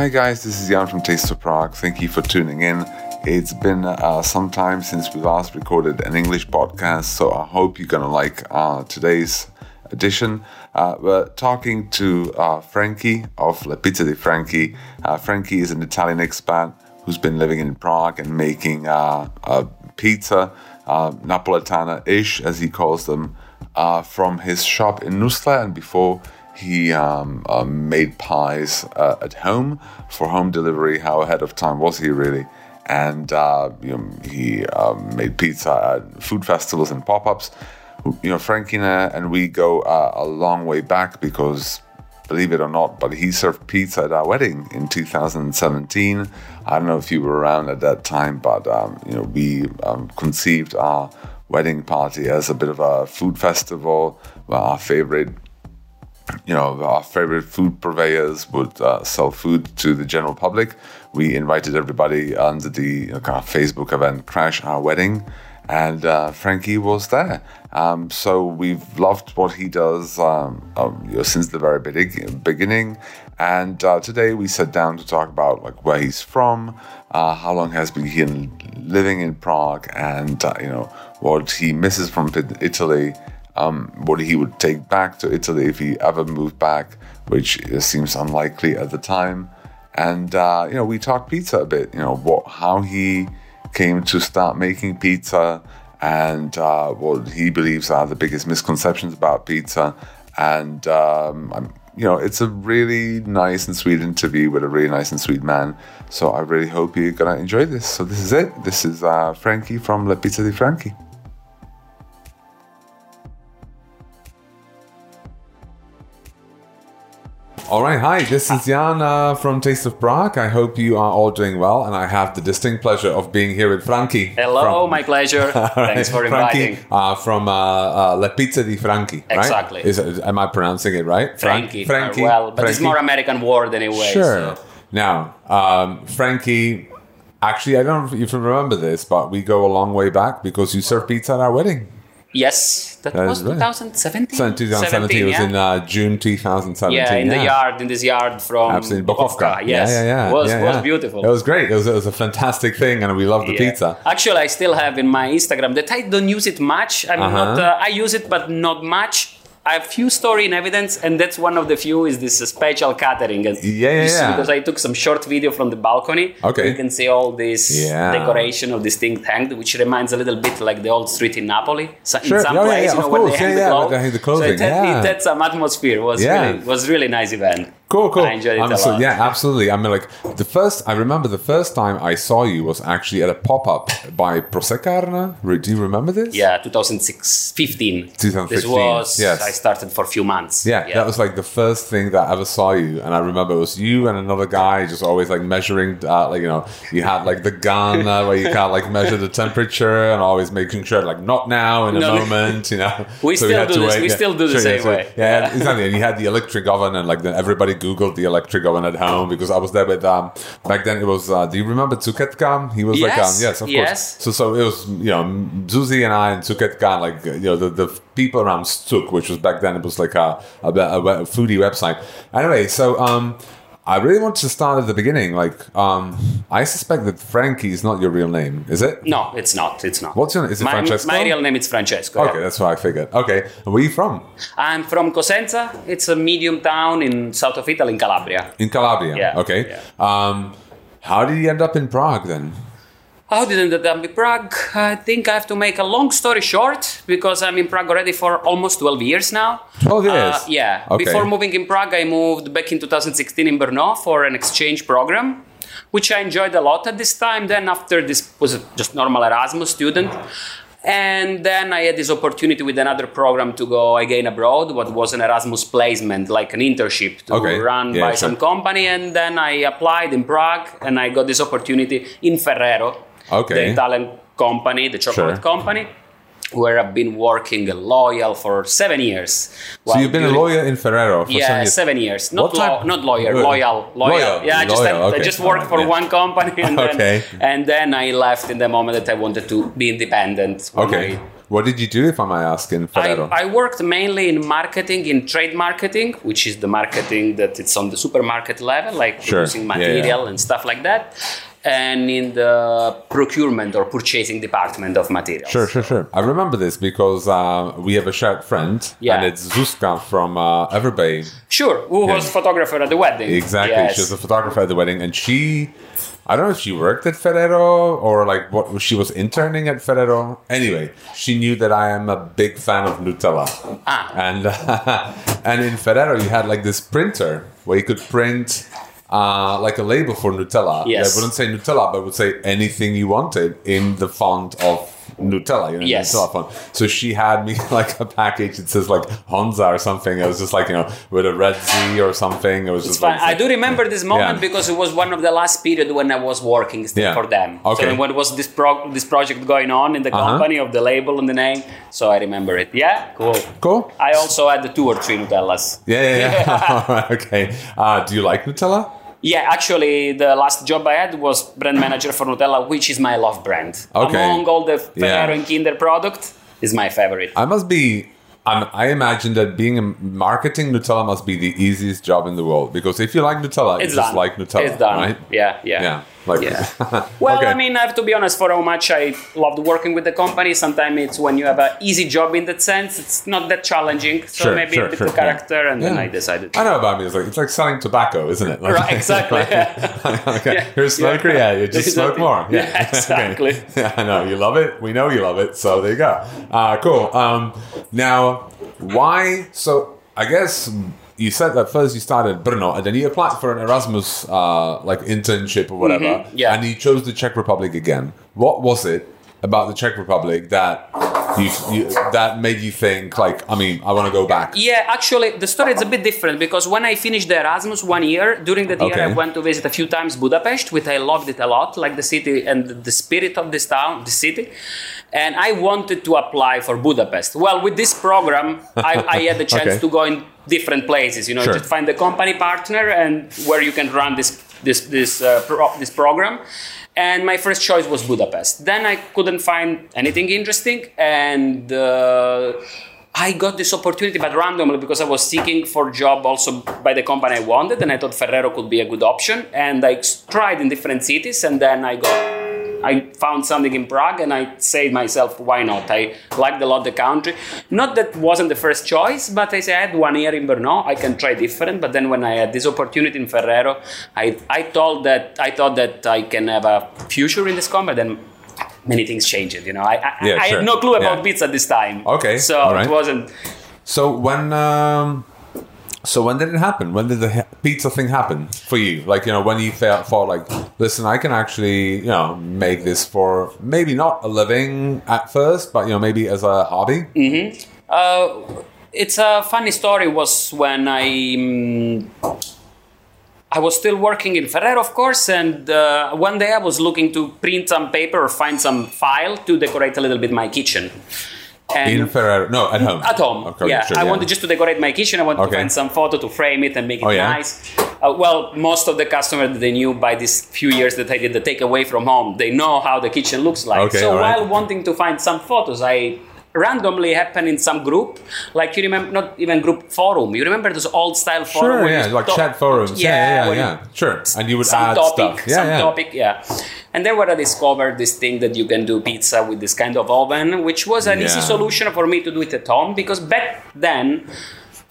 Hi guys, this is Jan from Taste of Prague. Thank you for tuning in. It's been uh, some time since we last recorded an English podcast, so I hope you're gonna like uh, today's edition. Uh, we're talking to uh, Frankie of La Pizza di Frankie. Uh, Frankie is an Italian expat who's been living in Prague and making uh, pizza, Napoletana-ish as he calls them, from his shop in Nusle and before he um, uh, made pies uh, at home for home delivery. How ahead of time was he really? And uh, you know, he um, made pizza at food festivals and pop-ups. You know, Frankie and we go uh, a long way back because, believe it or not, but he served pizza at our wedding in 2017. I don't know if you were around at that time, but um, you know, we um, conceived our wedding party as a bit of a food festival. Our favorite you know, our favorite food purveyors would uh, sell food to the general public. We invited everybody under the you know, kind of Facebook event Crash Our Wedding, and uh, Frankie was there. Um, so we've loved what he does um, um, you know, since the very beginning. And uh, today we sat down to talk about like where he's from, uh, how long has been he living in Prague, and uh, you know what he misses from Italy um, what he would take back to Italy if he ever moved back, which seems unlikely at the time. And uh, you know, we talked pizza a bit. You know, what how he came to start making pizza, and uh, what he believes are the biggest misconceptions about pizza. And um, you know, it's a really nice and sweet interview with a really nice and sweet man. So I really hope you're gonna enjoy this. So this is it. This is uh, Frankie from La Pizza di Frankie. All right, hi, this is Jan uh, from Taste of Prague. I hope you are all doing well, and I have the distinct pleasure of being here with Frankie. Hello, from... my pleasure. right. Thanks for inviting. Frankie, uh, from uh, uh, La Pizza di Frankie, right? Exactly. Is, am I pronouncing it right? Frankie. Frankie. well, but Frankie. it's more American word anyway. Sure. So. Now, um, Frankie, actually, I don't know if you remember this, but we go a long way back because you served pizza at our wedding. Yes, that, that was 2017. 2017 was in uh, June 2017. Yeah, in yeah. the yard, in this yard from Absolutely. Bokovka. Yes, yeah, yeah, yeah. It was, yeah, yeah. was beautiful. It was great. It was, it was a fantastic thing, and we love the pizza. Actually, I still have in my Instagram that I don't use it much. I'm uh-huh. not. Uh, I use it, but not much I have few story in evidence, and that's one of the few is this special catering. And yeah, yeah, yeah. Because I took some short video from the balcony. Okay. You can see all this yeah. decoration of this thing hanged, which reminds a little bit like the old street in Napoli. So sure. In some oh, place, yeah, you know, of course. they hang yeah, the clothes. They hang the clothing. So it had, yeah. it had some atmosphere. It was yeah. really was really nice event. Cool, cool. I enjoyed it um, a so, lot. Yeah, absolutely. I mean, like the first, I remember the first time I saw you was actually at a pop up by Prosecarna. Do you remember this? Yeah, 2006, 15. 2015. This was, yes. I started for a few months. Yeah, yeah, that was like the first thing that I ever saw you. And I remember it was you and another guy just always like measuring, uh, like, you know, you had like the gun uh, where you can't like measure the temperature and always making sure, like, not now in a no, moment, you know. We so still do this. Wait. We yeah. still do the sure, same yeah, way. Yeah, yeah, exactly. And you had the electric oven and like then everybody Googled the electric oven at home because I was there with um back then it was uh, do you remember Cuketka? He was yes. like um, yes of yes. course. So so it was you know Zuzi and I and Cuketka like you know the, the people around Stuk which was back then it was like a, a, a foodie website. Anyway, so um I really want to start at the beginning. Like, um, I suspect that Frankie is not your real name, is it? No, it's not. It's not. What's your name? Is it my, Francesco? My real name is Francesco. Okay, yeah. that's what I figured. Okay, and where are you from? I'm from Cosenza. It's a medium town in south of Italy, in Calabria. In Calabria. Yeah. Okay. Yeah. Um, how did you end up in Prague then? How did I end up in Prague? I think I have to make a long story short because I'm in Prague already for almost 12 years now. 12 years? Uh, yeah. Okay. Before moving in Prague, I moved back in 2016 in Brno for an exchange program, which I enjoyed a lot at this time. Then, after this was just normal Erasmus student. And then I had this opportunity with another program to go again abroad, what was an Erasmus placement, like an internship to okay. run yeah, by sure. some company. And then I applied in Prague and I got this opportunity in Ferrero, okay. the Italian company, the chocolate Sure. company, where I've been working loyal for seven years. So you've been a lawyer in Ferrero for yeah, some years. seven years. Not type- not lawyer, loyal, loyal. Loyal, Yeah, I just loyal, I, okay. just worked for Yeah. one company, and Okay. then and then I left in the moment that I wanted to be independent. Okay. I What did you do, if I may ask, in I, Ferrero? I worked mainly in marketing, in trade marketing, which is the marketing that it's on the supermarket level, like Sure. producing Yeah, yeah. material and stuff like that, and in the procurement or purchasing department of materials. Sure, sure, sure. I remember this because uh, we have a shared friend, Yeah. and it's Zuzka from uh, Everbay. Sure, who was photographer at the wedding? Exactly. Yes. She was a photographer at the wedding, and she, I don't know if she worked at Ferrero or like what she was interning at Ferrero. Anyway, she knew that I am a big fan of Nutella, Ah. and and in Ferrero you had like this printer where you could print. Uh, like a label for Nutella. Yes. It wouldn't say Nutella, but would say anything you wanted in the font of Nutella. You know, Yes. Nutella font. So she had me like a package that says like Honza or something. It was just like you know with a red Z or something. It was It's just fine. like, I do remember this moment Yeah. because it was one of the last period when I was working still Yeah. for them. Okay. So when was this pro- this project going on in the Uh-huh. company of the label and the name? So I remember it. Yeah, cool. Cool. I also had the two or three Nutellas. Yeah, yeah, yeah. All right, okay. Uh, do you like Nutella? Yeah, actually, the last job I had was brand manager for Nutella, which is my love brand. Okay. Among all the Ferrero Yeah. and Kinder product, is my favorite. I must be. Um, I imagine that being a marketing Nutella must be the easiest job in the world because if you like Nutella, It's you just like Nutella, It's done. right? Yeah, yeah. Yeah, like Yeah. Well, Okay. I mean, I have to be honest. For how much I loved working with the company, sometimes it's when you have an easy job in that sense. It's not that challenging. So Sure, maybe sure, a bit sure, of character, and then I decided. I know about me. It's like it's like selling tobacco, isn't it? Like- Right, exactly. okay. Yeah. You're a smoker, yeah. You just smoke more. Yeah, Yeah, exactly. Yeah, I know. You love it. We know you love it. So there you go. Uh, cool. Um, now, why? So I guess you said that first you started Brno, and then you applied for an Erasmus uh, like internship or whatever. Mm-hmm. yeah. And you chose the Czech Republic again. What was it about the Czech Republic that you, you that made you think like? I mean, I want to go back. Yeah, actually, the story is a bit different because when I finished the Erasmus one year, during that year, Okay. I went to visit a few times Budapest, which I loved it a lot, like the city and the spirit of this town, the city. And I wanted to apply for Budapest. Well, with this program, I, I had the chance Okay. to go in different places. You know, Sure. just find the company partner and where you can run this this this uh, pro- this program. And my first choice was Budapest. Then I couldn't find anything interesting, and uh, I got this opportunity, but randomly because I was seeking for job also by the company I wanted, and I thought Ferrero could be a good option. And I tried in different cities, and then I got I found something in Prague and I said myself, why not? I liked a lot the country. Not that wasn't the first choice, but I said I had one year in Brno, I can try different. But then when I had this opportunity in Ferrero, I, I thought that I thought that I can have a future in this company. Then many things changed. You know, I I, Yeah, I sure. had no clue about Yeah. pizza this time. Okay, so right. it wasn't. So when um, so when did it happen? When did the pizza thing happen for you? Like you know, when you felt thought like, listen, I can actually you know make this for maybe not a living at first, but you know maybe as a hobby. Uh, it's a funny story. Was when I. mm, I was still working in Ferrero, of course, and uh, one day I was looking to print some paper or find some file to decorate a little bit my kitchen. And In Ferrero, no, at home. at home, Okay, yeah. sure, I wanted just to decorate my kitchen. I wanted Okay. to find some photo to frame it and make it Oh, yeah? nice. Uh, well, most of the customers they knew by these few years that I did the takeaway from home, they know how the kitchen looks like. Okay, so all right. while wanting to find some photos, I randomly happen in some group, like you remember, not even group forum. You remember those old style forum? Sure, yeah, like chat forums. Yeah, yeah, yeah, yeah. Sure, and you would some add topic, stuff. Yeah, some yeah. topic, yeah. And then where I discovered this thing that you can do pizza with this kind of oven, which was an easy solution for me to do it at home because back then.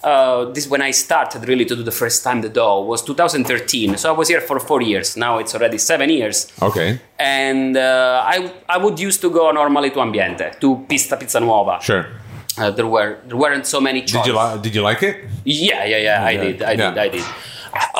Uh, this when I started really to do the first time the dough was 2013. So I was here for four years. Now it's already seven years. Okay, And uh, I I would used to go normally to Ambiente to Pista Pizza Nuova. sure. Uh, there were there weren't so many choices. Did you like? Did you like it? Yeah, yeah, yeah. I Yeah. did. I did. I did.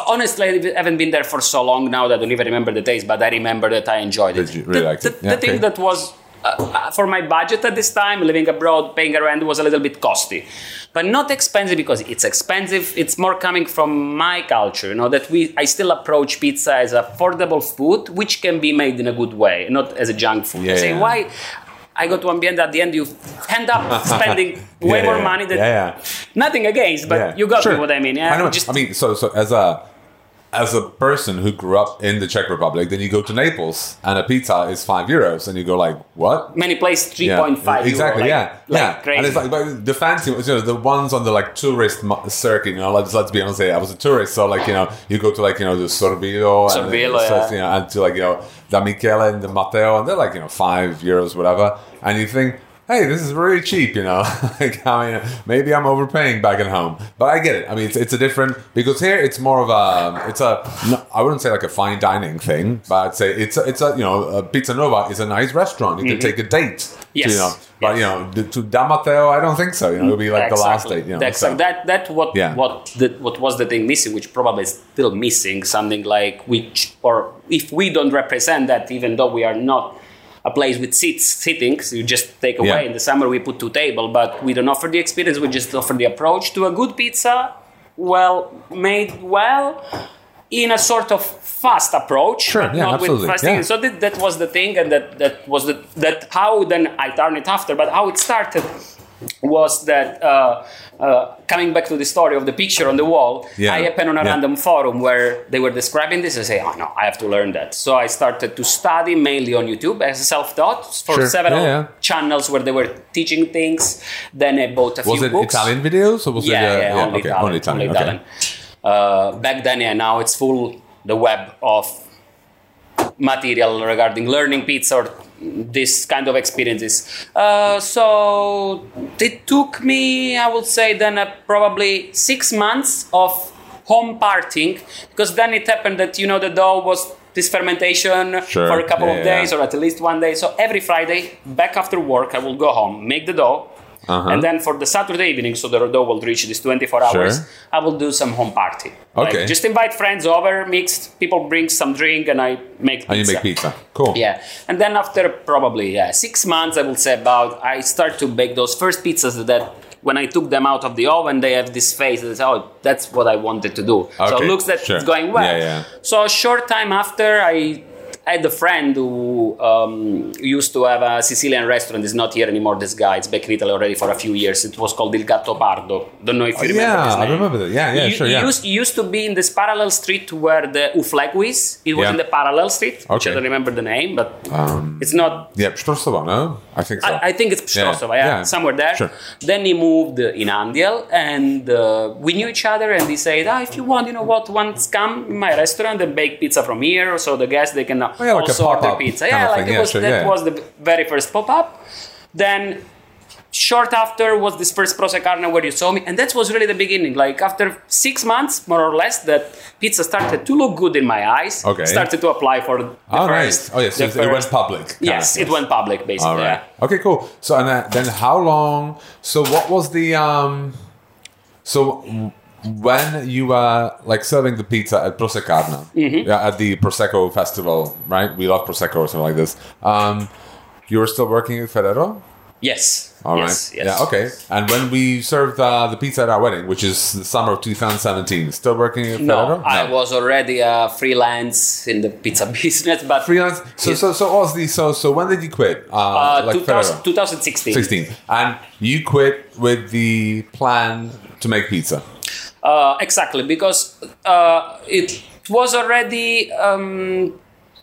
Honestly, I haven't been there for so long now that I don't even remember the taste, but I remember that I enjoyed it. Did you really the, like the, it? Yeah, the thing that was uh, for my budget at this time, living abroad, paying a rent was a little bit costly, but not expensive because it's expensive. It's more coming from my culture, you know, that we I still approach pizza as affordable food, which can be made in a good way, not as a junk food. Yeah, I say yeah. why. I go to Ambiente at the end, you end up spending way Yeah, more money than yeah, nothing against, but you got sure. me what I mean. Yeah, I know. just I mean, so so as a as a person who grew up in the Czech Republic, then you go to Naples and a pizza is five euros, and you go like, what? Many places three point five. Exactly. like, yeah. like yeah. Crazy. And it's like but the fancy, ones, you know, the ones on the like tourist circuit. You know, let's let's be honest. I was a tourist, so like you know, you go to like you know the Sorbillo, and, yeah. you know, and to like you know Da Michele and the Matteo, and they're like you know five euros, whatever. And you think. Hey, this is really cheap, you know. like, I mean, maybe I'm overpaying back at home, but I get it. I mean, it's, it's a different because here it's more of a, it's a I wouldn't say like a fine dining thing, but I'd say it's a, it's a, you know, a Pizza Nuova is a nice restaurant. You can take a date, to, Mm-hmm. Yes. you know. But you know, to Da Matteo, I don't think so. You know, it'll be like the last date. You know, That's so- that that what Yeah. what the, what was the thing missing, which probably is still missing. Something like which, or if we don't represent that, even though we are not a place with seats, sittings, you just take away. Yeah. In the summer, we put two table, but we don't offer the experience. We just offer the approach to a good pizza, well made, well. In a sort of fast approach, Sure, yeah, not absolutely, with fast yeah. So that, that was the thing, and that, that was the that how then I turned it after. But how it started was that uh, uh, coming back to the story of the picture on the wall, Yeah, I happened on a yeah. random forum where they were describing this. I say, oh no, I have to learn that. So I started to study mainly on YouTube as a self-taught for Sure, several yeah, yeah. channels where they were teaching things. Then I bought a was few it books. Italian videos or was Yeah, it? uh, yeah, only, okay, Italian, only Italian. only. Italian. Uh, back then, yeah, now it's full the web of material regarding learning pizza or this kind of experiences. Uh, so it took me, I would say, then uh, probably six months of home partying because then it happened that you know the dough was this fermentation Sure. for a couple Yeah, of days yeah. or at least one day. So every Friday, back after work, I will go home, make the dough. Uh-huh. And then for the Saturday evening, so the dough will reach this 24 hours, Sure. I will do some home party. Like, Okay. just invite friends over, mixed, people bring some drink, and I make pizza. And you make pizza. Cool. Yeah, and then after probably yeah, six months, I will say about I start to bake those first pizzas that when I took them out of the oven, they have this face that oh, that's what I wanted to do. so Okay, it looks that sure. it's going well. Yeah, yeah. So a short time after, I had a friend who um, used to have a Sicilian restaurant. Is not here anymore. This guy, it's back in Italy already for a few years. It was called Il Gattopardo. Don't know if you remember yeah, I remember that. Yeah, yeah, He- sure, he yeah. Used, used to be in this parallel street where the U Fleků is. It was Yeah. in the parallel street, which Okay. I don't remember the name, but Um, it's not yeah, Pštrossova, no? I think so. I, I think it's Pštrossova, yeah, yeah. somewhere there. Sure. Then he moved in Anděl, and uh, we knew each other. And he said, ah, "If you want, you know what? Once come in my restaurant and bake pizza from here, so the guests they can Oh, yeah, like a also order pizza." Yeah, like thing. it Yeah, was sure, that yeah. was the very first pop up. Then. Short after was this first Prosecarne where you saw me, and that was really the beginning. Like after six months, more or less, that pizza started to look good in my eyes. Okay. Started to apply for the oh, first. nice. Oh, yes, the it, it went public. Yes, it went public basically. All right. yeah. Okay, cool. So and then, then how long? So what was the um? So when you were like serving the pizza at Prosecarna, Mm-hmm. yeah, at the Prosecco festival, right? We love Prosecco or something like this. Um, you were still working at Ferrero. Yes. All right. yes, Yes. Yeah. Okay. And when we served uh, the pizza at our wedding, which is the summer of 2017, still working at No, Ferrero? I was already a freelance in the pizza business, but freelance. So so so what so so when did you quit? Uh, uh, like 2000, 2016. 16 and you quit with the plan to make pizza Uh, exactly, because uh, it was already um,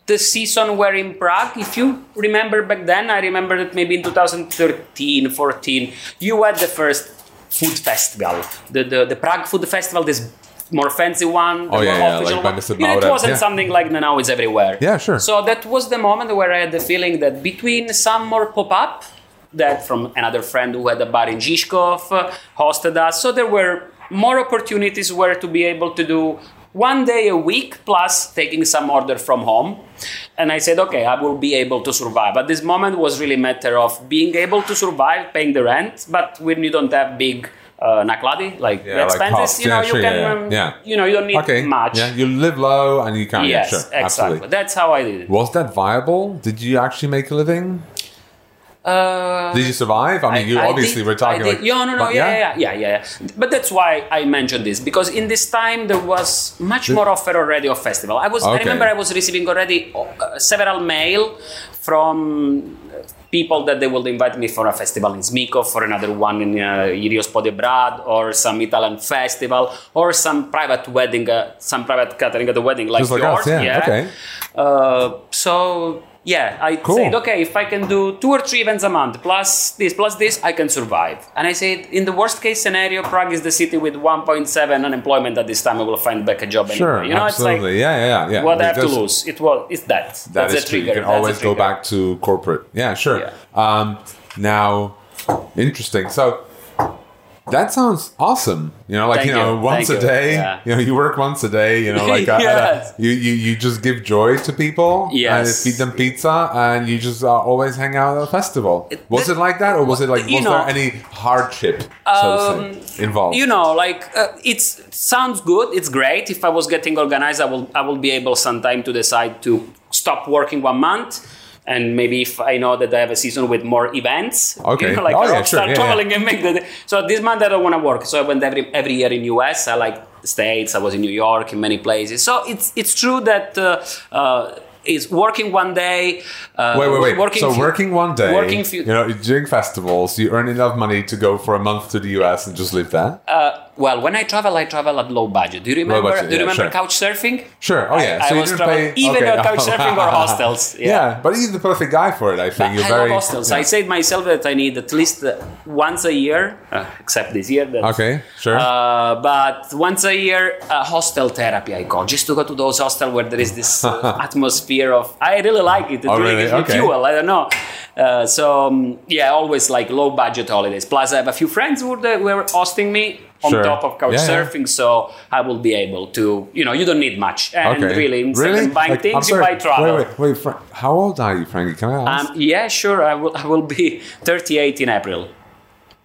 the season where in Prague, if you remember back then, I remember that maybe in 2013, 14, you had the first food festival, the, the, the Prague Food Festival, this more fancy one, the Oh, yeah, more yeah, official like one. You know, it wasn't yeah. something like now it's everywhere. Yeah, sure. So that was the moment where I had the feeling that between some more pop up, that from another friend who had a bar in Žižkov uh, hosted us. So there were more opportunities were to be able to do one day a week plus taking some order from home. And I said, okay, I will be able to survive. At this moment was really matter of being able to survive, paying the rent, but when you don't have big uh, nakladi, like Yeah, the like expenses, you know, Yeah, you sure, can, yeah, um, Yeah. you know, you don't need okay much. yeah you live low and you can yes, yeah, sure exactly. absolutely That's how I did it. was that viable did you actually make a living Uh, did you survive i mean you I obviously did- were talking I like yeah, no, no, but yeah, yeah, yeah, yeah, yeah. But that's why I mentioned this because in this time there was much more offer already of festival. I was, I remember, I was receiving already uh, several mail from people that they will invite me for a festival in Smiko, for another one in uh, Irios Podebrad, or some Italian festival, or some private wedding, uh, some private catering at the wedding like Just like yours. us, yeah, okay. Uh, so yeah, I Cool. said, okay, if I can do two or three events a month, plus this, plus this, I can survive. And I said, in the worst case scenario, Prague is the city with 1.7 unemployment at this time. I will find back a job Sure, anywhere. You know, absolutely. it's like, yeah, yeah, yeah. what I have to lose? It was, it's that. That That's is a true. You can That's always go back to corporate. Yeah, sure. Yeah. Um, now, interesting. So that sounds awesome. You know, like Thank you know, you. once Thank a you. day. Yeah. You know, you work once a day. You know, like uh, at a- Yes. you, you you just give joy to people. Yes. And feed them pizza, and you just uh, always hang out at a festival. Was it like that, or was it like was know- there any hardship so to say, involved? You know, like uh, it's it sounds good. It's great. If I was getting organized, I will I will be able sometime to decide to stop working one month. And maybe if I know that I have a season with more events, Okay. you know, like Oh, yeah, sure. start Yeah, yeah. and make the. So this month I don't want to work. So I went every every year in US. I like the states. I was in New York in many places. So it's it's true that uh, uh, is working one day. Uh, Wait, wait, wait. Working so few- working one day, Working few, you know, during festivals, you earn enough money to go for a month to the US and just live there. Uh, well, when I travel, I travel at low budget. Do you remember? budget, do you yeah, remember sure. couch surfing? Sure. Oh yeah. I, so I you was traveling pay even okay. couch surfing or hostels. Yeah. Yeah. but he's the perfect guy for it. I think you're I very love hostels. yeah. I said myself that I need at least uh, once a year, uh, except this year. Okay, sure. Uh, but once a year, uh, hostel therapy I call, just to go to those hostels where there is this uh, atmosphere of. I really like it. It Oh, really, really? gives me Okay. fuel. I don't know. Uh, so um, yeah, always like low budget holidays. Plus, I have a few friends who were, were hosting me on Sure. top of couch Yeah, yeah. surfing, so I will be able to. You know, you don't need much, and okay. really, instead really? of buying Like, things, you buy travel. Wait, wait, wait. Fra- how old are you, Frankie? Can I ask? Um, yeah, sure. I will. I will be 38 in April.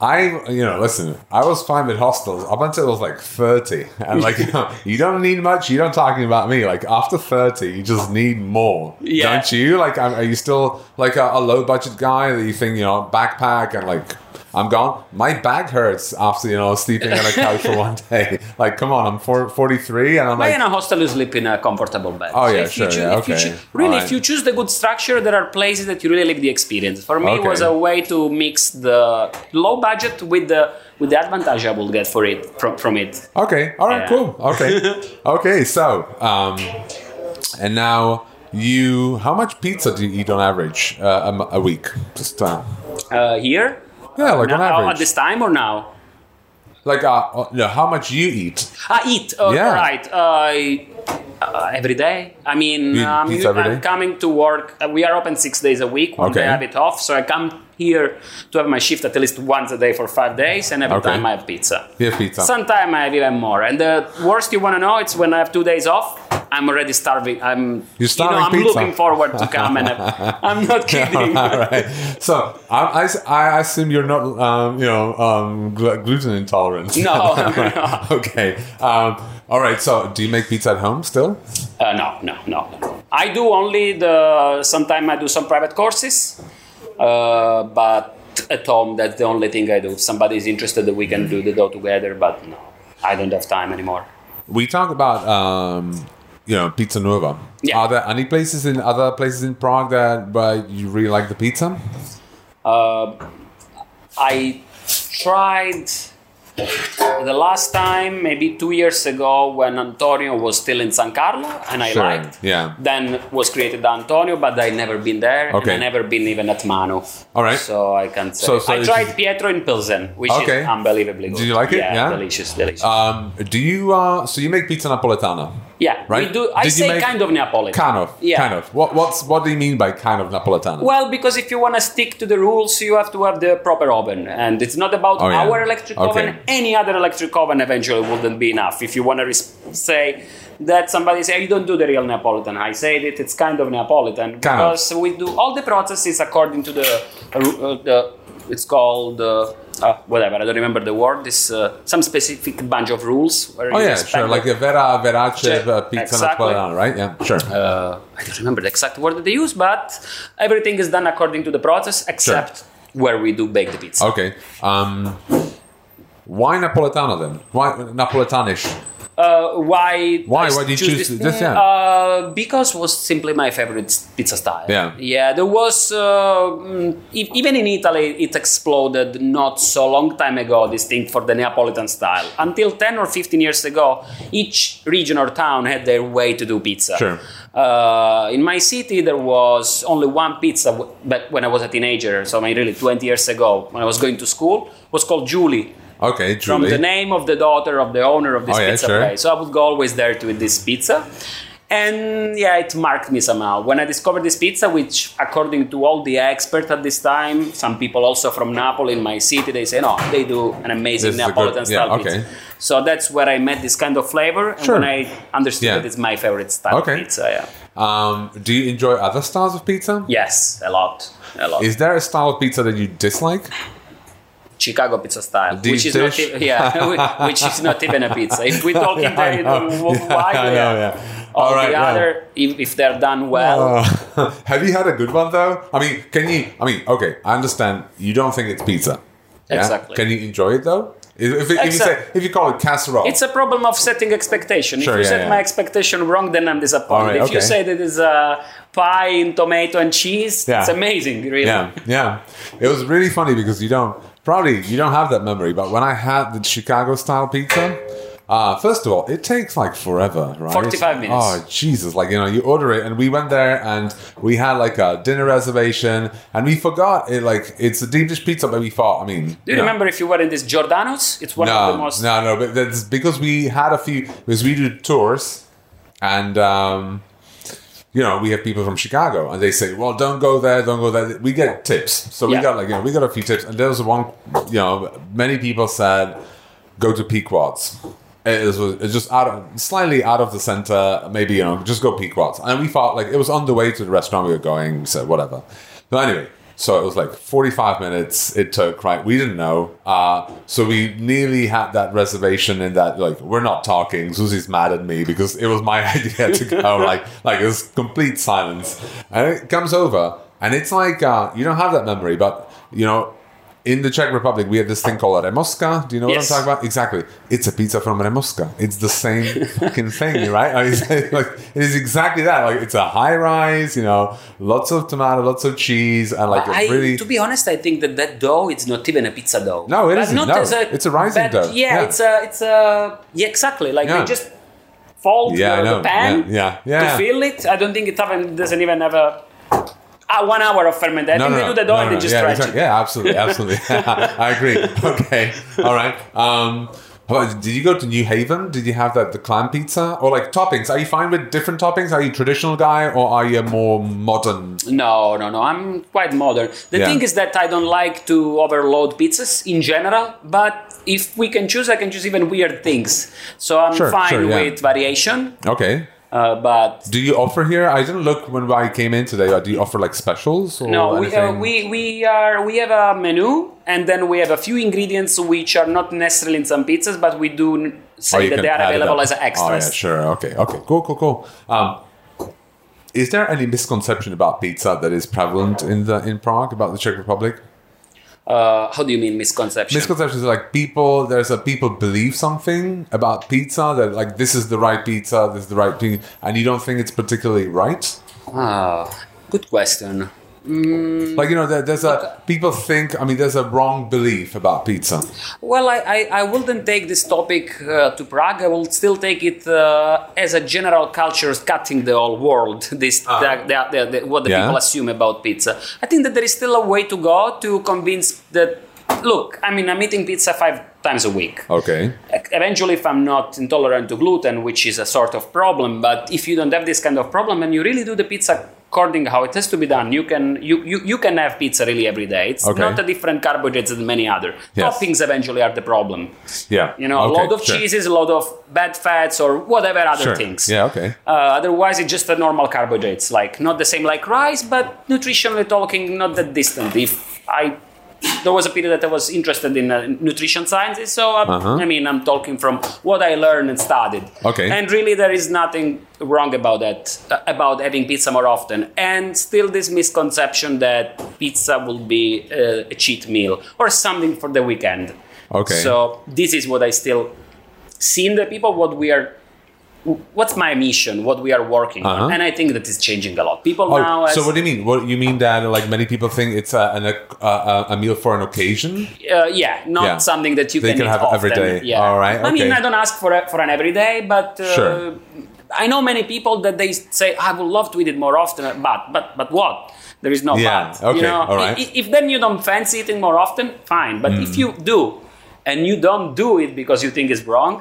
I, you know, listen. I was fine with hostels up until I was like thirty, and like, you, know, you don't need much. You're not talking about me. Like after thirty, you just need more, Yeah. don't you? Like, are are you still like a, a low budget guy that you think you know backpack and like? I'm gone. My back hurts after you know sleeping on a couch for one day. Like, come on, I'm four, 43 and I'm But like, in a hostel, you sleep in a comfortable bed. Oh, yeah, sure, yeah, okay. really, if you choose the good structure, there are places that you really like the experience. For me, it was a way to mix the low budget with the with the advantage I will get for it from from it. Okay. All right. Yeah. Cool. Okay. okay. So, um, and now you, how much pizza do you eat on average uh, a, a week? Just uh, Uh, here, yeah, like on Now- average. at this time or now? like, uh, uh, no, how much you eat? I eat. Uh, Yeah. Right. I uh, every day. I mean, um, I'm day? coming to work. Uh, we are open six days a week. One Okay. day I have it off, so I come here to have my shift at least once a day for five days, and every Okay. time I have pizza. You have pizza. Sometimes I have even more. And the worst you want to know, it's when I have two days off. I'm already starving. I'm. You're starving You know, I'm pizza. looking forward to come and. Have, I'm not kidding. all right. So I, I, I assume you're not, um, you know, um, gl- gluten intolerant. No, okay. Um, all right. So do you make pizza at home still? Uh, no, no, no, no. I do only the. Sometimes I do some private courses, uh, but at home that's the only thing I do. If somebody is interested, that we can do the dough together. But no, I don't have time anymore. We talk about, um, you know, Pizza Nuova. Yeah. Are there any places in other places in Prague that where you really like the pizza? Uh, I tried the last time, maybe two years ago, when Antonio was still in San Carlo, and I Sure, liked. yeah. Then was created Antonio, but I never been there, Okay. and I never been even at Manu. All right. So I can't say. So- so I tried Pietro in Pilsen, which Okay. is unbelievably good. Did you like it? Yeah, Yeah? delicious, delicious. Um, do you? Uh, so you make pizza napoletana, yeah, right? we do. I Did say kind of Neapolitan. Kind of. Yeah. Kind of. What? What's? What do you mean by kind of napoletana? Well, because if you want to stick to the rules, you have to have the proper oven, and it's not about Oh, yeah. our electric Okay. oven. Any other electric oven eventually wouldn't be enough. If you want to res- say that somebody say you don't do the real Neapolitan, I said it. It's kind of Neapolitan Kind of. because we do all the processes according to the uh, uh, the. It's called uh, uh, whatever. I don't remember the word. This uh, some specific bunch of rules. Where oh yeah, sure. Like the- vera verace uh, pizza Exactly. napoletana, right? Yeah, sure. uh, I don't remember the exact word that they use, but everything is done according to the process except where we do bake the pizza. okay. Um, why napoletana then? Why napoletanish? Uh, why? Why? Why did you choose this? this? Yeah. Uh, because was simply my favorite pizza style. Yeah. Yeah. There was uh, mm, even in Italy, it exploded not so long time ago. This thing for the Neapolitan style. Until ten or fifteen years ago, each region or town had their way to do pizza. Sure. Uh, in my city, there was only one pizza but when I was a teenager. So, I mean, really, 20 years ago, when I was going to school, was called Julie Okay, from the name of the daughter of the owner of this Oh, yeah, pizza sure. place. So I would go always there to eat this pizza. And yeah, it marked me somehow. When I discovered this pizza, which according to all the experts at this time, some people also from Napoli in my city, they say, no, they do an amazing This is good- Neapolitan style yeah, pizza. So that's where I met this kind of flavor. And Sure. when I understood Yeah. that it's my favorite style Okay. of pizza, yeah. Um, do you enjoy other styles of pizza? Yes, a lot. A lot. Is there a style of pizza that you dislike? Chicago pizza style, Deep which is dish? not e- yeah, which is not even a pizza. If we talk in Yeah, I the know. why, Yeah, all right, the yeah. other, if, if they're done well, Uh, have you had a good one though? I mean, can you? I mean, okay, I understand you don't think it's pizza. Yeah? Exactly. Can you enjoy it though? If, if, if you say if you call it casserole, it's a problem of setting expectation. Sure, if you yeah, set yeah. my expectation wrong, then I'm disappointed. Right, if you say that it's a pie in tomato and cheese, Yeah. it's amazing, really. yeah, yeah. It was really funny because you don't probably you don't have that memory. But when I had the Chicago style pizza. Uh, first of all, it takes like forever, right? 45 minutes. Oh Jesus! Like you know, you order it, and we went there, and we had like a dinner reservation, and we forgot it. Like it's a deep dish pizza, but we thought. I mean, Do you remember if you were in this Giordano's? It's one of the most. no, no. But that's because we had a few. Because we do tours, and um, you know, we have people from Chicago, and they say, "Well, don't go there, don't go there." We get tips, so we Yeah. got like you know, we got a few tips, and there was one. You know, many people said, "Go to Pequod's. It was, it was just out of slightly out of the center. Maybe you know, just go Pequod's. and we thought like it was on the way to the restaurant we were going. So whatever. But anyway, so it was like 45 minutes it took, right? We didn't know. Uh, so we nearly had that reservation in that, like, we're not talking. Susie's mad at me because it was my idea to go. like, like it was complete silence. And it comes over, and it's like, uh, you don't have that memory, but, you know, in the Czech Republic, we have this thing called a remoska. Do you know what I'm talking about? Exactly. It's a pizza from remoska. It's the same fucking thing, right? I mean, like, it is exactly that. Like, it's a high rise, you know, lots of tomato, lots of cheese, and like I, a really. to be honest, I think that that dough is not even a pizza dough. No, it isn't. Not No, as it's a rising but dough. Yeah, Yeah. it's a, it's a, yeah, exactly. Like Yeah. they just fold Yeah, the, the pan Yeah, yeah, yeah. to fill it. I don't think it even doesn't even have a, a one hour of fermentation. I think they do the dough no, and no, they just yeah, stretch it. yeah, absolutely, absolutely. I agree. Okay, all right. Um, did you go to New Haven? Did you have that the clam pizza or like toppings? Are you fine with different toppings? Are you a traditional guy or are you a more modern? No, no, no. I'm quite modern. The Yeah. thing is that I don't like to overload pizzas in general, but if we can choose, I can choose even weird things. So I'm Sure, fine sure, yeah. with variation. Okay. Uh, but Do you offer here? I didn't look when I came in today. uh, Do you offer like specials or no, we, uh, we we are we have a menu, and then we have a few ingredients which are not necessarily in some pizzas, but we do n- Oh, say that they are available as extras. Oh yeah, sure. Okay, okay, cool, cool, cool. Um, is there any misconception about pizza that is prevalent in the in Prague about the Czech Republic? Uh, how do you mean misconception? Misconceptions are like people. There's a people believe something about pizza that like this is the right pizza, this is the right thing, and you don't think it's particularly right. Ah, good question. Like you know, there, there's a people think. I mean, there's a wrong belief about pizza. Well, I, I, I wouldn't take this topic uh, to Prague. I will still take it uh, as a general culture cutting the whole world. This the, the, the, the- what the Ah. Yeah. people assume about pizza. I think that there is still a way to go to convince that. Look, I mean, I'm eating pizza five times a week. Okay. Eventually, if I'm not intolerant to gluten, which is a sort of problem, but if you don't have this kind of problem and you really do the pizza according how it has to be done, you can you, you, you can have pizza really every day. It's Okay. not a different carbohydrates than many other. Yes. Toppings eventually are the problem. Yeah. You know, a lot of sure. cheeses, a lot of bad fats, or whatever other Sure. things. Yeah. Okay. Uh, otherwise, it's just a normal carbohydrates, like not the same like rice, but nutritionally talking, not that distant. If I there was a period that I was interested in uh, nutrition sciences, so uh, Uh-huh. I mean, I'm talking from what I learned and studied. Okay. And really, there is nothing wrong about that, uh, about having pizza more often. And still, this misconception that pizza will be uh, a cheat meal or something for the weekend. Okay. So this is what I still see in the people what we are what's my mission what we are working Uh-huh. on and i think that is changing a lot people Oh, now so what do you mean? What you mean that like many people think it's a an, a, a, meal for an occasion? uh, yeah not Yeah. something that you They can, can eat have often. every day. yeah All right, i mean i don't ask for a, for an everyday but uh, Sure. i know many people that they say i would love to eat it more often but but but what there is no Yeah, but okay, you know all right. i- i- if then you don't fancy eating more often fine but Mm. if you do and you don't do it because you think it's wrong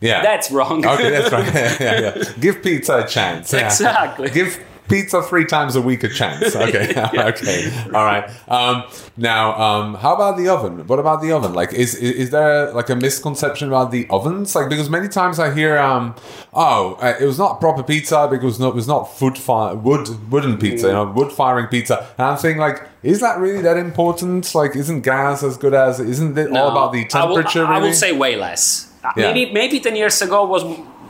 Yeah, that's wrong okay. That's right. yeah, yeah. yeah. Give pizza a chance. Yeah. Exactly. Give pizza three times a week a chance. Okay. okay. All right. Um, now, um, how about the oven? What about the oven? Like, is, is is there like a misconception about the ovens? Like, because many times I hear, um, oh, uh, it was not proper pizza because no, it was not food fire, wood wooden pizza, you know, wood firing pizza. And I'm thinking, like, is that really that important? Like, isn't gas as good as? Isn't it all about the I will- temperature? I will, really? say way less. Uh, Yeah. Maybe maybe ten years ago was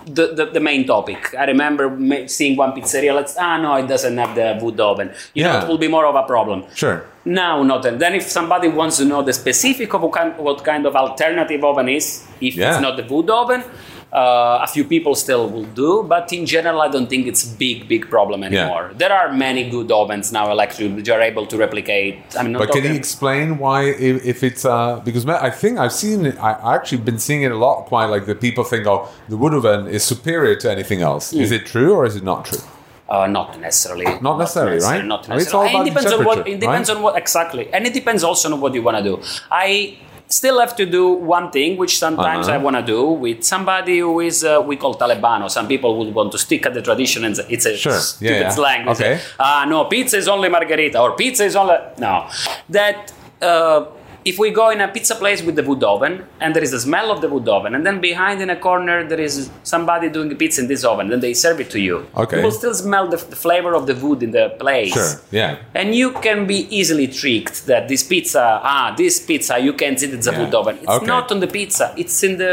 the, the, the main topic. I remember seeing one pizzeria. Let's ah no, it doesn't have the wood oven. You know, Yeah. it will be more of a problem. Sure. Now, not then. Then, if somebody wants to know the specific of what kind, what kind of alternative oven is, if Yeah. it's not the wood oven, uh, a few people still will do. But in general, I don't think it's big, big problem anymore. There are many good ovens now, electric, which are able to replicate. I mean, not But can you explain why, if, if it's uh, because I think I've seen it, I actually been seeing it a lot. Quite like the people think, oh, the wood oven is superior to anything else. Mm. Is it true or is it not true? Uh, not necessarily. Not necessarily, right? Not I mean, it's necessarily. all about it depends on what. It depends right? on what exactly, and it depends also on what you want to do. I still have to do one thing, which sometimes Uh-huh. I want to do with somebody who is uh, we call Talebano. Some people would want to stick at the tradition, and it's a Sure. stupid Yeah, yeah. slang. Okay. Ah, no, pizza is only margarita, or pizza is only no. That. Uh, if we go in a pizza place with the wood oven and there is a smell of the wood oven and then behind in a corner there is somebody doing a pizza in this oven then they serve it to you Okay. you will still smell the, the flavor of the wood in the place Sure. Yeah. and you can be easily tricked that this pizza ah this pizza you can see it's a Yeah. wood oven it's Okay. not on the pizza it's in the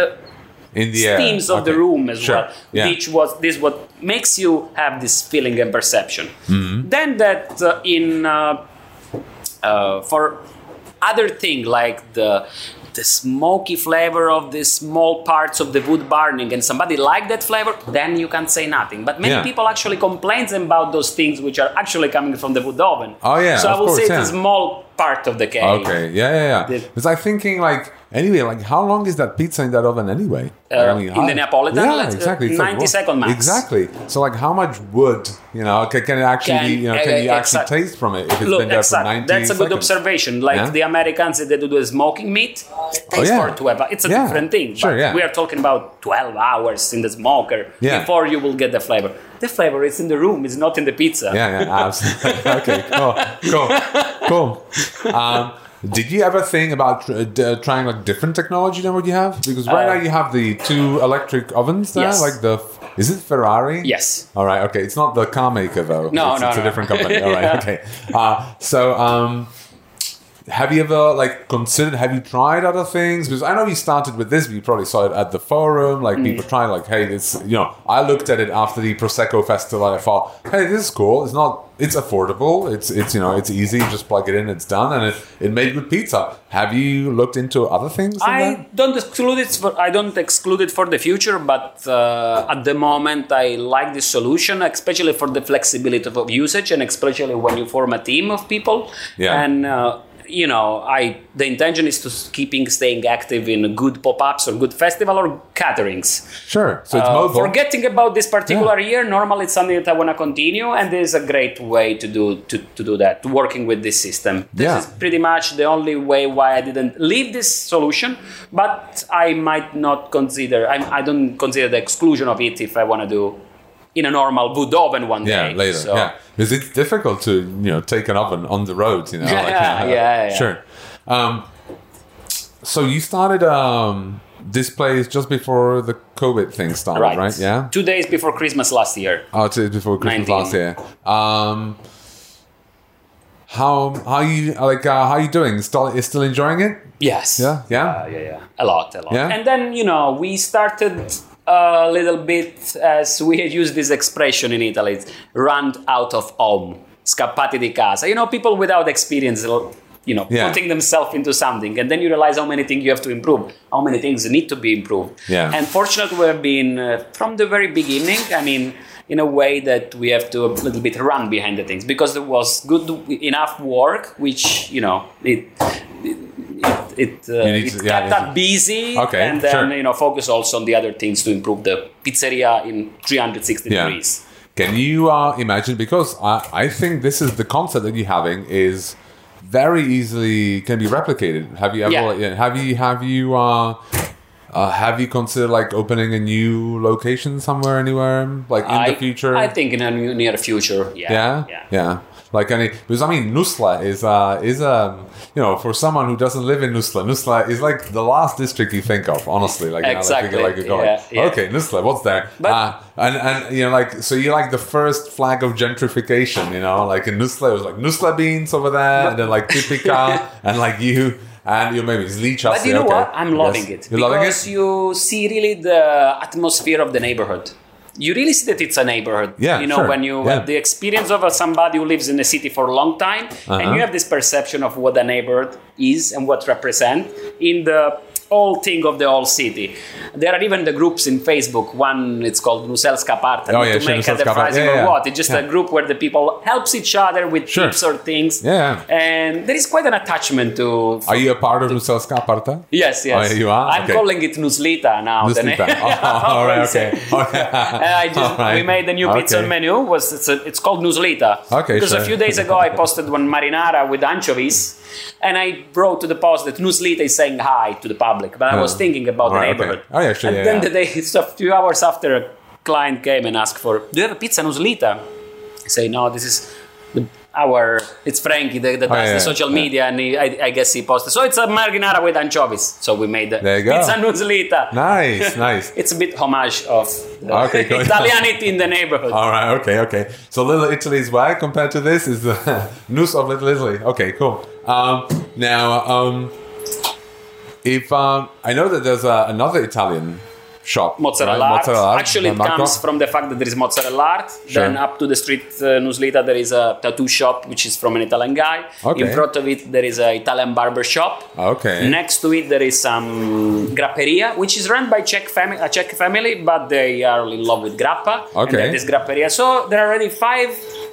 In the air. steams of the room as Sure. well Yeah. which was this what makes you have this feeling and perception Mm-hmm. then that uh, in uh, uh, for other thing like the the smoky flavor of the small parts of the wood burning and somebody like that flavor then you can't say nothing but many Yeah. people actually complain about those things which are actually coming from the wood oven Oh, yeah, so i will course, say yeah. it's a small part of the cake Okay. Yeah, yeah, yeah. Because I'm thinking like anyway, like how long is that pizza in that oven anyway? Uh, in the Neapolitan, Yeah, uh, exactly. It's 90 what- second max. Exactly. So like how much wood, you know, can, can it actually, Can- you know, can uh, you actually exact- taste from it if it's Look, been there exactly. for 90 That's a good seconds? observation. Like Yeah? the Americans, they do the smoking meat. It takes yeah. for 12 hours. It's a Yeah. different thing. Sure, yeah. We are talking about 12 hours in the smoker before you will get the flavor. The flavor is in the room, it's not in the pizza. Yeah, yeah, absolutely. okay, cool, cool, cool. Um, did you ever think about tr- uh, d- trying like different technology than what you have? Because right Uh, now you have the two electric ovens there, Yes. like the. Is it Ferrari? Yes. All right. Okay. It's not the car maker though. No, it's, no, it's no. a different company. All right. Yeah. Okay. Uh, so, um, have you ever like considered? Have you tried other things? Because I know you started with this. but You probably saw it at the forum. Like Mm. people trying, like, hey, this. You know, I looked at it after the prosecco festival. and I thought, hey, this is cool. It's not. It's affordable. It's it's you know it's easy. You just plug it in. It's done, and it, it made good pizza. Have you looked into other things? I that? don't exclude it. For, I don't exclude it for the future, but uh, at the moment, I like this solution, especially for the flexibility of usage, and especially when you form a team of people. Yeah. And uh, you know, I the intention is to keeping staying active in good pop-ups or good festival or caterings. Sure. So it's Uh, mobile. forgetting about this particular year, normally it's something that I want to continue, and this is a great way to do to, to do that. Working with this system, this Yeah. is pretty much the only way why I didn't leave this solution. But I might not consider. I, I don't consider the exclusion of it if I want to do in a normal wood oven one Yeah, day. Yeah, later. So- Yeah, because it's difficult to you know take an oven on the road. You know, Yeah, yeah, yeah, yeah. sure. Um, so you started um, this place just before the COVID thing started, right? Right. Yeah. Two days before Christmas last year. Oh, two days before Christmas 19. last year. Um, how how you like uh, how you doing? Still still enjoying it? Yes. Yeah, yeah. Uh, yeah, yeah. A lot, a lot. Yeah? And then, you know, we started a little bit as we use this expression in Italy, it's run out of home, scappati di casa. You know, people without experience you know Yeah. putting themselves into something and then you realize how many things you have to improve how many things need to be improved Yeah. and fortunately we've been uh, from the very beginning i mean in a way that we have to a little bit run behind the things because there was good enough work which you know it it, uh, it to- yeah, kept yeah. us busy Okay, and then sure. you know focus also on the other things to improve the pizzeria in 360 Yeah. degrees Can you uh, imagine? Because I, I think this is the concept that you're having is very easily can be replicated. Have you ever? Yeah. Have you? Have you? Uh, uh, have you considered like opening a new location somewhere, anywhere, like in I, the future? I think in a near future yeah Yeah, yeah yeah. Like any, because I mean, Nusla is uh is um you know for someone who doesn't live in Nusla, Nusla is like the last district you think of, honestly. Like you know, like, Exactly, like you go, yeah, yeah. okay, Nusla, what's there? But- uh, and and you know like so you like the first flag of gentrification, you know, like in Nusla it was like Nusla beans over there, and then like Tipika, and like you. And you maybe Zlicha. But you know what? I'm loving it You're loving because it. you see really the atmosphere of the neighborhood. You really see that it's a neighborhood. Yeah, you know sure. when you Yeah. have the experience of somebody who lives in a city for a long time, and Uh-huh. you have this perception of what a neighborhood is and what represent in the whole thing of the whole city. There are even the groups in Facebook. One it's called Nuselska Parta Oh, yeah, to sure, make the Parta. Yeah, or what. It's just Yeah. a group where the people helps each other with Sure. tips or things. Yeah. And there is quite an attachment to Are you a part of Nuselska Parta? Yes, yes. Oh, you are? I'm Okay. calling it Nuslita now. the Nuslita. name. Oh, all right, okay. Okay. Uh, I just, right. We made a new pizza Okay. menu. Was it's, a, it's called Nuslita. Okay, Because sure. a few days ago I posted one marinara with anchovies, and I wrote to the post that Nuslita is saying hi to the public. But I was Oh. thinking about the right, okay. neighborhood. Oh, yeah, sure, And yeah, then yeah. the day, it's a few hours after, a client came and asked for, "Do you have a pizza Nuslita?" I say, "No, this is." the- Our it's Frankie that, that Oh, does yeah, the social yeah. media, and he, I, I guess he posted. So it's a marinara with anchovies. So we made the There you go. pizza Nuslita. Nice, nice. It's a bit homage of the Okay, in the neighborhood. All right, okay, okay. So Little Italy's why compared to this is the news of Little Italy. Okay, cool. Um, now, um, if um, I know that there's uh, another Italian shop, mozzarella right? art. Mozzarella Actually, it comes from the fact that there is mozzarella art. Sure. Then up to the street uh, Nuslita, there is a tattoo shop, which is from an Italian guy. Okay. In front of it, there is an Italian barber shop. Okay. Next to it, there is some grapperia, which is run by Czech family, a Czech family, but they are in love with grappa. Okay. then this grapperia. So there are already five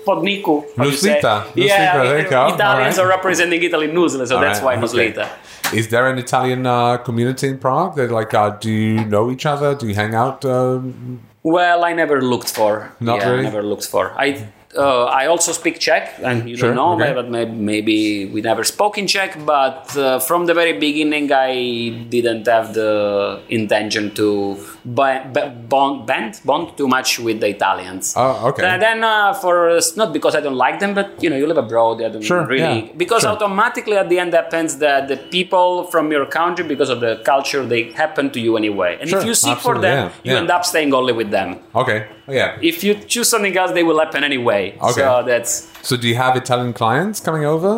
podniku. how you say. Nuslita. Nuslita, Yeah, go. Italians All are representing Italy in Nusle, so All that's right, why okay. Is there an Italian uh, community in Prague? That like, uh, do you know each other? Do you hang out? Um, Well, I never looked for. Not yeah, really? never looked for. I uh, I also speak Czech, and you Sure, don't know, okay. but maybe, maybe we never spoke in Czech. But uh, from the very beginning, I didn't have the intention to b- b- bond bond too much with the Italians. Oh, okay. And then uh, for not because I don't like them, but you know, you live abroad, I don't Sure, really yeah, because sure. automatically at the end happens that the people from your country, because of the culture, they happen to you anyway. And if you seek for them, yeah, you yeah. end up staying only with them. okay, yeah. If you choose something else, they will happen anyway. Okay. So that's So do you have Italian clients coming over?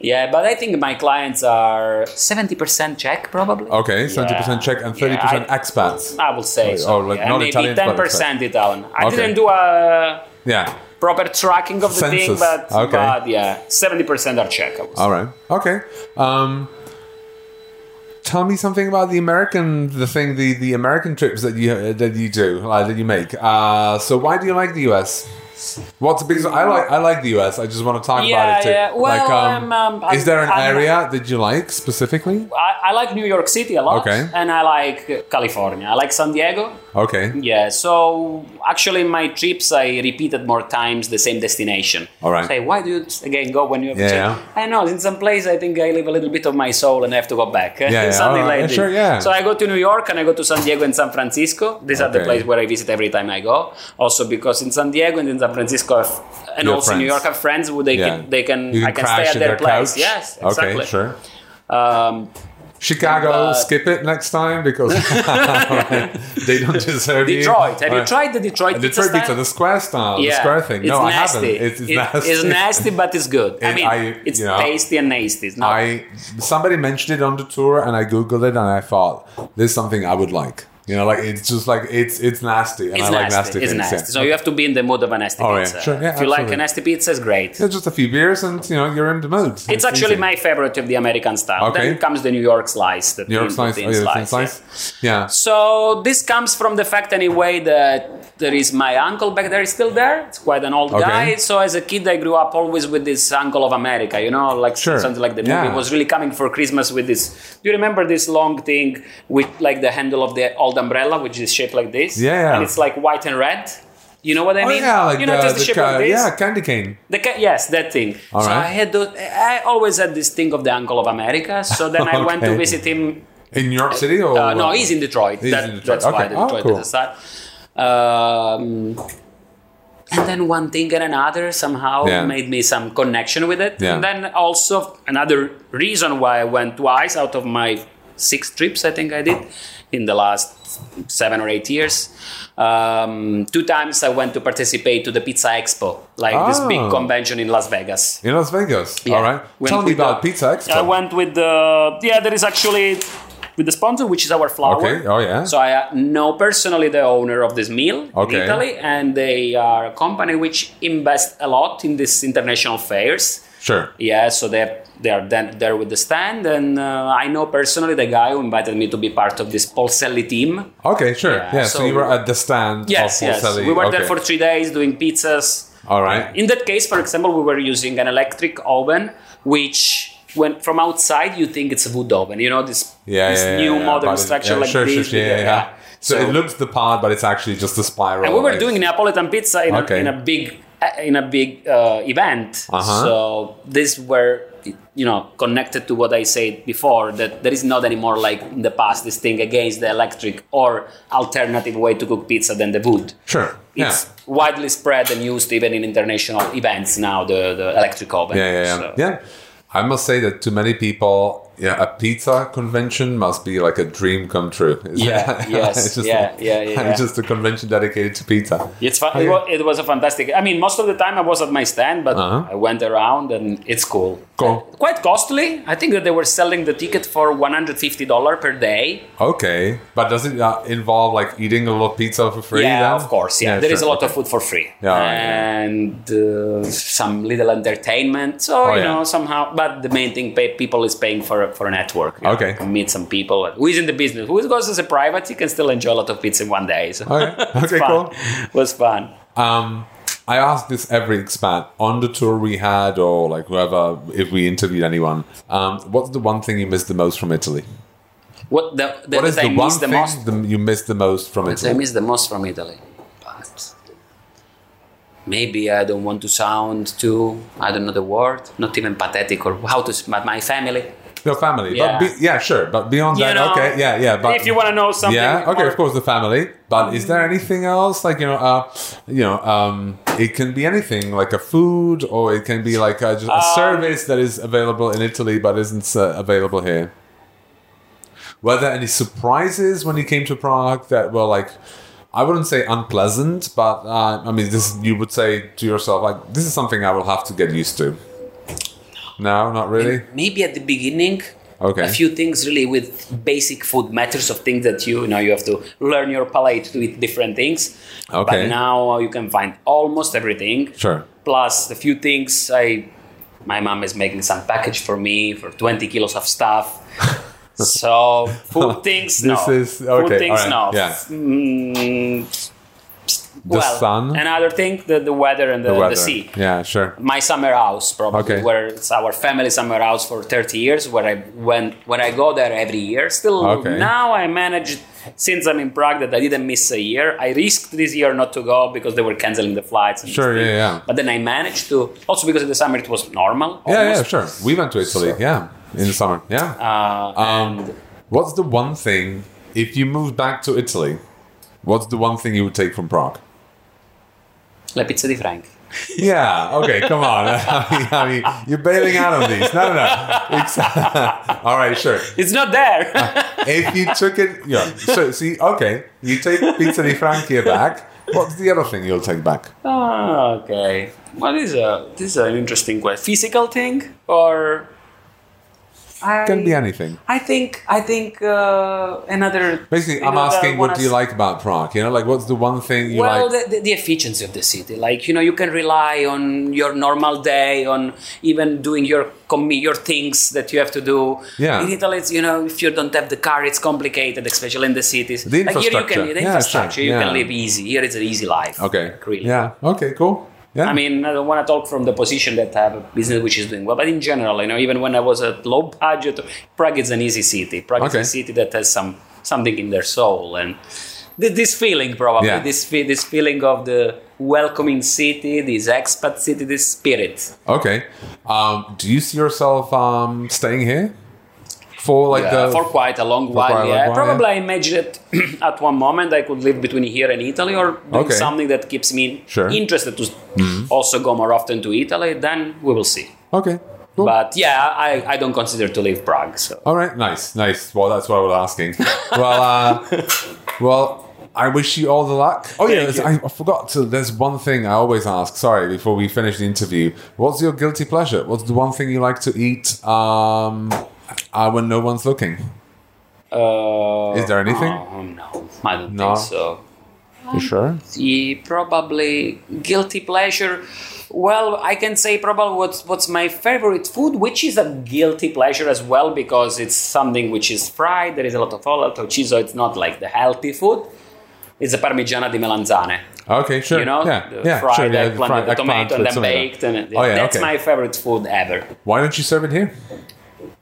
yeah, but I think my clients are seventy percent Czech, probably. Okay, seventy Yeah. percent Czech and thirty percent Yeah, I- expats. I would say so. Oh, like yeah. not maybe Italian, but ten percent Italian. I Okay. didn't do a Yeah. proper tracking of the thing, but, Okay. but yeah, seventy percent are Czech. I would say. All right. Okay. Um, tell me something about the American, the thing, the the American trips that you that you do, uh, that you make. Uh, so why do you like the US? What's because I like I like the US. I just want to talk Yeah, about it too. yeah. Well, like, um, um, is there an area that you like specifically? I, I like New York City a lot, Okay. and I like California. I like San Diego. Okay. Yeah, so actually, in my trips, I repeated more times the same destination. All right. Say, why do you again go when you have Yeah, a yeah. I know, in some place, I think I leave a little bit of my soul and I have to go back. yeah. Something All right. like Yeah, sure, yeah. So I go to New York and I go to San Diego and San Francisco. These are the Okay. places where I visit every time I go. Also because in San Diego and in San Francisco, and You have also in New. York, I have friends who they Yeah. can, they can, You I can stay at in their, place. couch. Yes, exactly. Okay. Sure. Um, Chicago, But- uh, skip it next time because they don't deserve you. Detroit. Have you tried the Detroit pizza Detroit pizza, the square style, the square thing. It's no, I nasty. haven't. It's, it's It- nasty. It's nasty, but it's good. I mean, I- it's know, tasty and nasty. It's not. I somebody mentioned it on the tour, and I googled it, and I thought this is something I would like. You know, like it's just like it's it's nasty, and It's I like nasty. nasty it's things. nasty. yeah. So you have to be in the mood of a nasty Oh, yeah. pizza. Sure. Yeah, if you like a absolutely. nasty pizza, it's great. Yeah, just a few beers, and you know you're in the mood. It's actually easy. my favorite of the American style. Okay. Then comes the New York slice. The New York thin- slice. thin Oh, yeah, the yeah. slice. Yeah. So this comes from the fact anyway that there is my uncle back there is still there. It's quite an old Okay. guy. So as a kid I grew up always with this uncle of America, you know, like Sure. something like the movie Yeah. was really coming for Christmas with this. Do you remember this long thing with like the handle of the old umbrella, which is shaped like this? Yeah, yeah. And it's like white and red. You know what I Oh mean? yeah, like you know, the, just the, the shape ca- like this. yeah, candy cane. The ca- yes, that thing. All so right. I had those, I always had this thing of the uncle of America. So then I went to visit him In New York City, or uh, no, he's in Detroit. He's That- in Detroit. That's why Okay. Oh, Detroit cool. is. Um, and then one thing and another somehow Yeah. made me some connection with it. Yeah. And then also another reason why I went twice out of my six trips I think I did in the last seven or eight years. Um, two times I went to participate to the Pizza Expo, like this Oh. big convention in Las Vegas. in Las Vegas. Yeah. All right. Went Tell me about the- Pizza Expo. I went with the yeah. There is actually with the sponsor, which is our flour. Okay. Oh yeah. So I know personally the owner of this mill Okay. in Italy, and they are a company which invests a lot in these international fairs. Sure. Yeah, so they they are then there with the stand, and uh, I know personally the guy who invited me to be part of this Polselli team. Okay. Sure. Yeah, Yeah. so, so- you were at the stand. Yes, yes. We were okay. there for three days doing pizzas. All right. In that case, for example, we were using an electric oven, which when from outside you think it's a wood oven. You know this, Yeah. this yeah, new yeah, modern structure yeah, like sure, this. Sure, yeah, yeah. So, it looks the part, but it's actually just a spiral. and we were like- doing Neapolitan pizza in, Okay. a, in a big in a big uh, event. Uh-huh. So this were you know connected to what I said before that there is not anymore like in the past this thing against the electric or alternative way to cook pizza than the wood. Sure. Yeah. It's widely spread and used even in international events now. The the electric oven. Yeah, yeah, yeah. So- Yeah. I must say that to many people, yeah, a pizza convention must be like a dream come true. Is Yeah, it? yes, It's just yeah, yeah, yeah, yeah. It's just a convention dedicated to pizza. It's fun. It, was, it was a fantastic. I mean, most of the time I was at my stand, but Uh-huh. I went around and it's cool. Cool. Quite costly. I think that they were selling the ticket for one hundred fifty dollar per day. Okay, but does it uh, involve like eating a lot of pizza for free? yeah, then? of course. Yeah, there is sure, a lot okay. of food for free, Yeah, yeah. and uh, some little entertainment. So Oh, you yeah. know somehow, but the main thing, pay, people is paying for for a network. know, Okay. meet some people who is in the business. Who goes as a private, you can still enjoy a lot of pizza in one day. So Okay, okay, cool. was fun. Um, I ask this every expat on the tour we had, or like whoever, if we interviewed anyone. Um, what's the one thing you miss the most from Italy? What the, the What is the I one thing most? the, you miss the most from What I Italy? miss the most from Italy. But maybe I don't want to sound too I don't know the word, not even pathetic or how to. But my family. Your family, Yeah. but be, yeah, sure. But beyond You that, know, okay, yeah, yeah. But if you want to know something, yeah, okay, more- of course, the family. But is there anything else, like you know, uh, you know, um, it can be anything, like a food, or it can be like a, a Um, service that is available in Italy but isn't uh, available here. Were there any surprises when you came to Prague that were like? I wouldn't say unpleasant, but uh, I mean, this you would say to yourself like, this is something I will have to get used to. No, not really. Maybe at the beginning. Okay. A few things really with basic food matters of things that you, you know you have to learn your palate to eat different things. Okay. But now you can find almost everything. Sure. Plus a few things I my mom is making some package for me for 20 kilos of stuff. so food things no. This is- food okay, things alright, no. yeah. Mm, The well, sun? Another thing, the, the weather and the, The the, sea. Yeah, sure. My summer house, probably, Okay. where it's our family summer house for 30 years, where I went when I go there every year. Still, Okay. now I managed since I'm in Prague that I didn't miss a year. I risked this year not to go because they were canceling the flights. And Sure, yeah, yeah. But then I managed to. Also because in the summer it was normal. Yeah, yeah, sure. We went to Italy, yeah, in the summer. Yeah. Uh, Um, what's the one thing if you moved back to Italy? What's the one thing you would take from Prague? La pizza di Frank. Yeah. Okay. Come on. I mean, I mean, you're bailing out on these. No, no, no. It's, all right. Sure. It's not there. If you took it, yeah. So see, okay, you take Pizza di Franchi back. What's the other thing you'll take back? Ah, okay. What is a this is an interesting question. Physical thing or I- Can be anything. I think I think uh, another. Basically, I'm asking, what do you like about Prague? You know, like what's the one thing you well, like? the, the, the efficiency of the city. Like you know, you can rely on your normal day, on even doing your commi- your things that you have to do. Yeah. In Italy, it's, you know, if you don't have the car, it's complicated, especially in the cities. The like here, you infrastructure. can the Yeah, infrastructure. sure. You Yeah. can live easy. Here, it's an easy life. Okay. Like, really. Yeah. Okay. Cool. Yeah. I mean, I don't want to talk from the position that I have a business which is doing well, but in general, you know, even when I was at low budget, Prague is an easy city. Prague Okay. is a city that has some something in their soul, and th- this feeling probably, Yeah. this fe- this feeling of the welcoming city, this expat city, this spirit. okay. Um, do you see yourself um, staying here for like Yeah, the for quite a long while. a long yeah, while, probably I imagine that at one moment I could live between here and Italy, or doing Okay. something that keeps me Sure. Mm-hmm. interested to also go more often to Italy. Then we will see. Okay. Cool. But yeah, I, I don't consider to leave Prague. So All right, nice, nice. Well, that's what I was asking. well, uh, well, I wish you all the luck. Oh yeah, I, I forgot to. There's one thing I always ask. Sorry, before we finish the interview, what's your guilty pleasure? What's the one thing you like to eat um, uh, when no one's looking? uh, Is there anything? Oh, no, I don't No? think so. You sure? The probably guilty pleasure. Well, I can say probably what's what's my favorite food, which is a guilty pleasure as well because it's something which is fried. There is a lot of oil, a lot of cheese, so it's not like the healthy food. It's a parmigiana di melanzane. Okay, sure. You know, yeah, the yeah, fried sure, yeah, the fried the tomato eggplant and then tomato. baked, and Oh yeah, that's okay. my favorite food ever. Why don't you serve it here?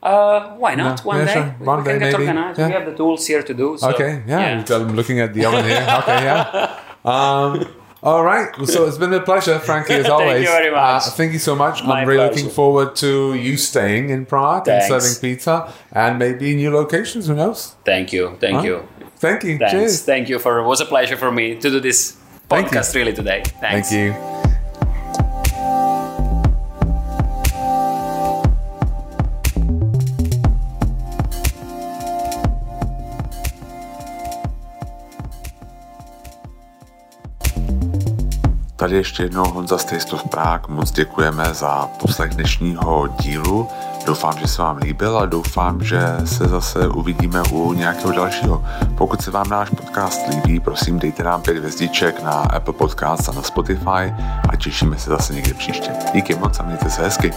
Uh, why not? No, One yeah, day, sure. we, One we can get maybe, organized. yeah. We have the tools here to do. So, Okay, yeah. I'm looking at the oven here. Okay, yeah. Um, all right. Well, So it's been a pleasure, Frankie, as always. Thank always. you very much. Uh, thank you so much. My I'm really pleasure. looking forward to you staying in Prague Thanks. and serving pizza and maybe new locations. Who knows? Thank you. Thank Huh? you. Thank you. Thanks. Cheers. Thank you for. It was a pleasure for me to do this podcast really today. Thanks. Thank you. Tady ještě jednou Honza of Prague. Moc děkujeme za poslech dnešního dílu. Doufám, že se vám líbil a doufám, že se zase uvidíme u nějakého dalšího. Pokud se vám náš podcast líbí, prosím dejte nám pět hvězdiček na Apple Podcast a na Spotify a těšíme se zase někde příště. Díky moc a mějte se hezky.